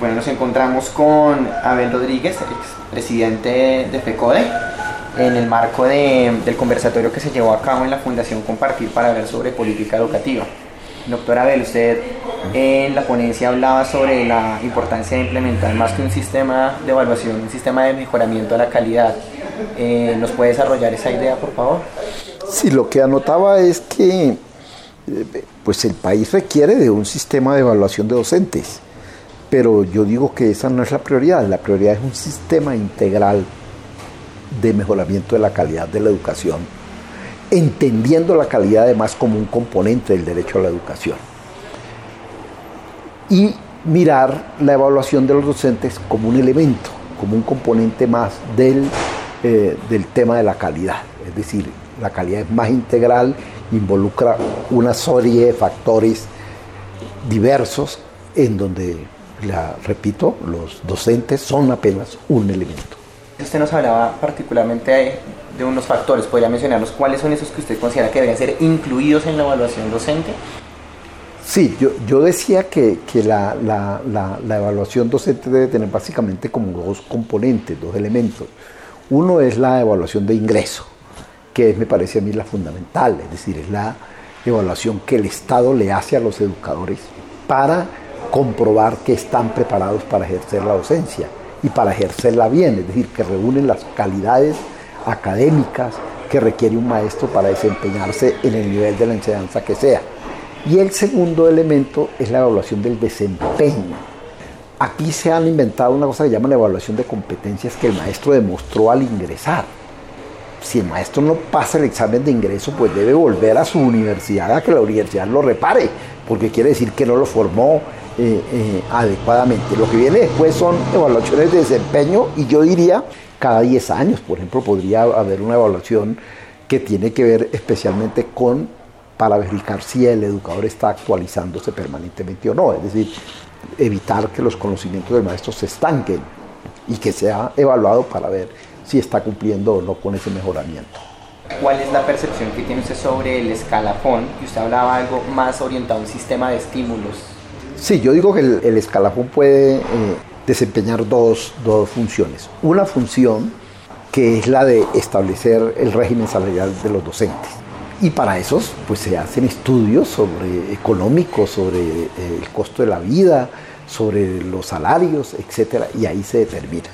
Bueno, nos encontramos con Abel Rodríguez, presidente de FECODE, en el marco del conversatorio que se llevó a cabo en la Fundación Compartir para hablar sobre política educativa. Doctor Abel, usted en la ponencia hablaba sobre la importancia de implementar más que un sistema de evaluación, un sistema de mejoramiento de la calidad. Eh, ¿Nos puede desarrollar esa idea, por favor? Sí, lo que anotaba es que eh, pues el país requiere de un sistema de evaluación de docentes pero yo digo que esa no es la prioridad, la prioridad es un sistema integral de mejoramiento de la calidad de la educación, entendiendo la calidad además como un componente del derecho a la educación. Y mirar la evaluación de los docentes como un elemento, como un componente más del, eh, del tema de la calidad. Es decir, la calidad es más integral, involucra una serie de factores diversos en donde la repito, los docentes son apenas un elemento. Usted nos hablaba particularmente de, unos factores, ¿podría mencionarlos? ¿Cuáles son esos que usted considera que deberían ser incluidos en la evaluación docente? Sí, yo, yo decía que, que la, la, la, evaluación docente debe tener básicamente como dos componentes, dos elementos. Uno es la evaluación de ingreso, que me parece a mí la fundamental, es decir, es la evaluación que el Estado le hace a los educadores para comprobar que están preparados para ejercer la docencia y para ejercerla bien, es decir, que reúnen las calidades académicas que requiere un maestro para desempeñarse en el nivel de la enseñanza que sea. Y el segundo elemento es la evaluación del desempeño. Aquí se han inventado una cosa que llaman evaluación de competencias que el maestro demostró al ingresar. Si el maestro no pasa el examen de ingreso, pues debe volver a su universidad a que la universidad lo repare, porque quiere decir que no lo formó eh, eh, adecuadamente. Lo que viene después son evaluaciones de desempeño y yo diría cada 10 años, por ejemplo, podría haber una evaluación que tiene que ver especialmente con para verificar si el educador está actualizándose permanentemente o no, es decir, evitar que los conocimientos del maestro se estanquen y que sea evaluado para ver si está cumpliendo o no con ese mejoramiento. ¿Cuál es la percepción que tiene usted sobre el escalafón? Y usted hablaba algo más orientado a un sistema de estímulos Sí, yo digo que el, escalafón puede eh, desempeñar dos, funciones. Una función que es la de establecer el régimen salarial de los docentes. Y para eso pues, se hacen estudios sobre económicos, sobre eh, el costo de la vida, sobre los salarios, etc. Y ahí se determina.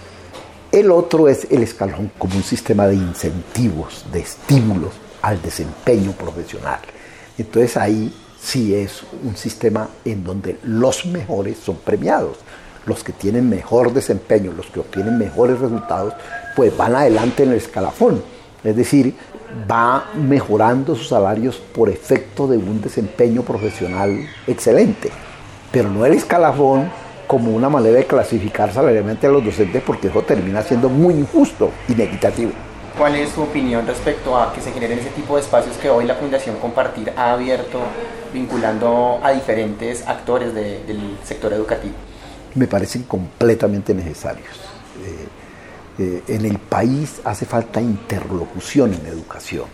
El otro es el escalón como un sistema de incentivos, de estímulos al desempeño profesional. Entonces ahí si es un sistema en donde los mejores son premiados. Los que tienen mejor desempeño, los que obtienen mejores resultados, pues van adelante en el escalafón. Es decir, va mejorando sus salarios por efecto de un desempeño profesional excelente. Pero no el escalafón como una manera de clasificar salarialmente a los docentes porque eso termina siendo muy injusto, inequitativo. ¿Cuál es su opinión respecto a que se generen ese tipo de espacios que hoy la Fundación Compartir ha abierto vinculando a diferentes actores del sector educativo? Me parecen completamente necesarios. Eh, eh, en el país hace falta interlocución en educación,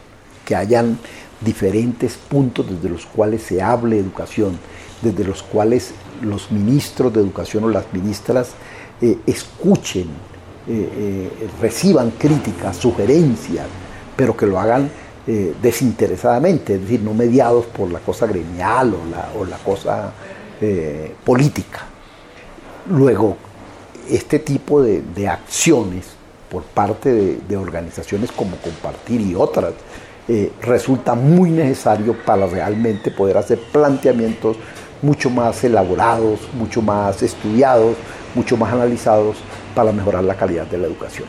que hayan diferentes puntos desde los cuales se hable educación, desde los cuales los ministros de educación o las ministras eh, escuchen eh, eh, reciban críticas, sugerencias, pero que lo hagan eh, desinteresadamente, es decir, no mediados por la cosa gremial o la, cosa política. Luego, este tipo de, acciones por parte de, organizaciones como Compartir y otras resulta muy necesario para realmente poder hacer planteamientos mucho más elaborados, mucho más estudiados, mucho más analizados para mejorar la calidad de la educación.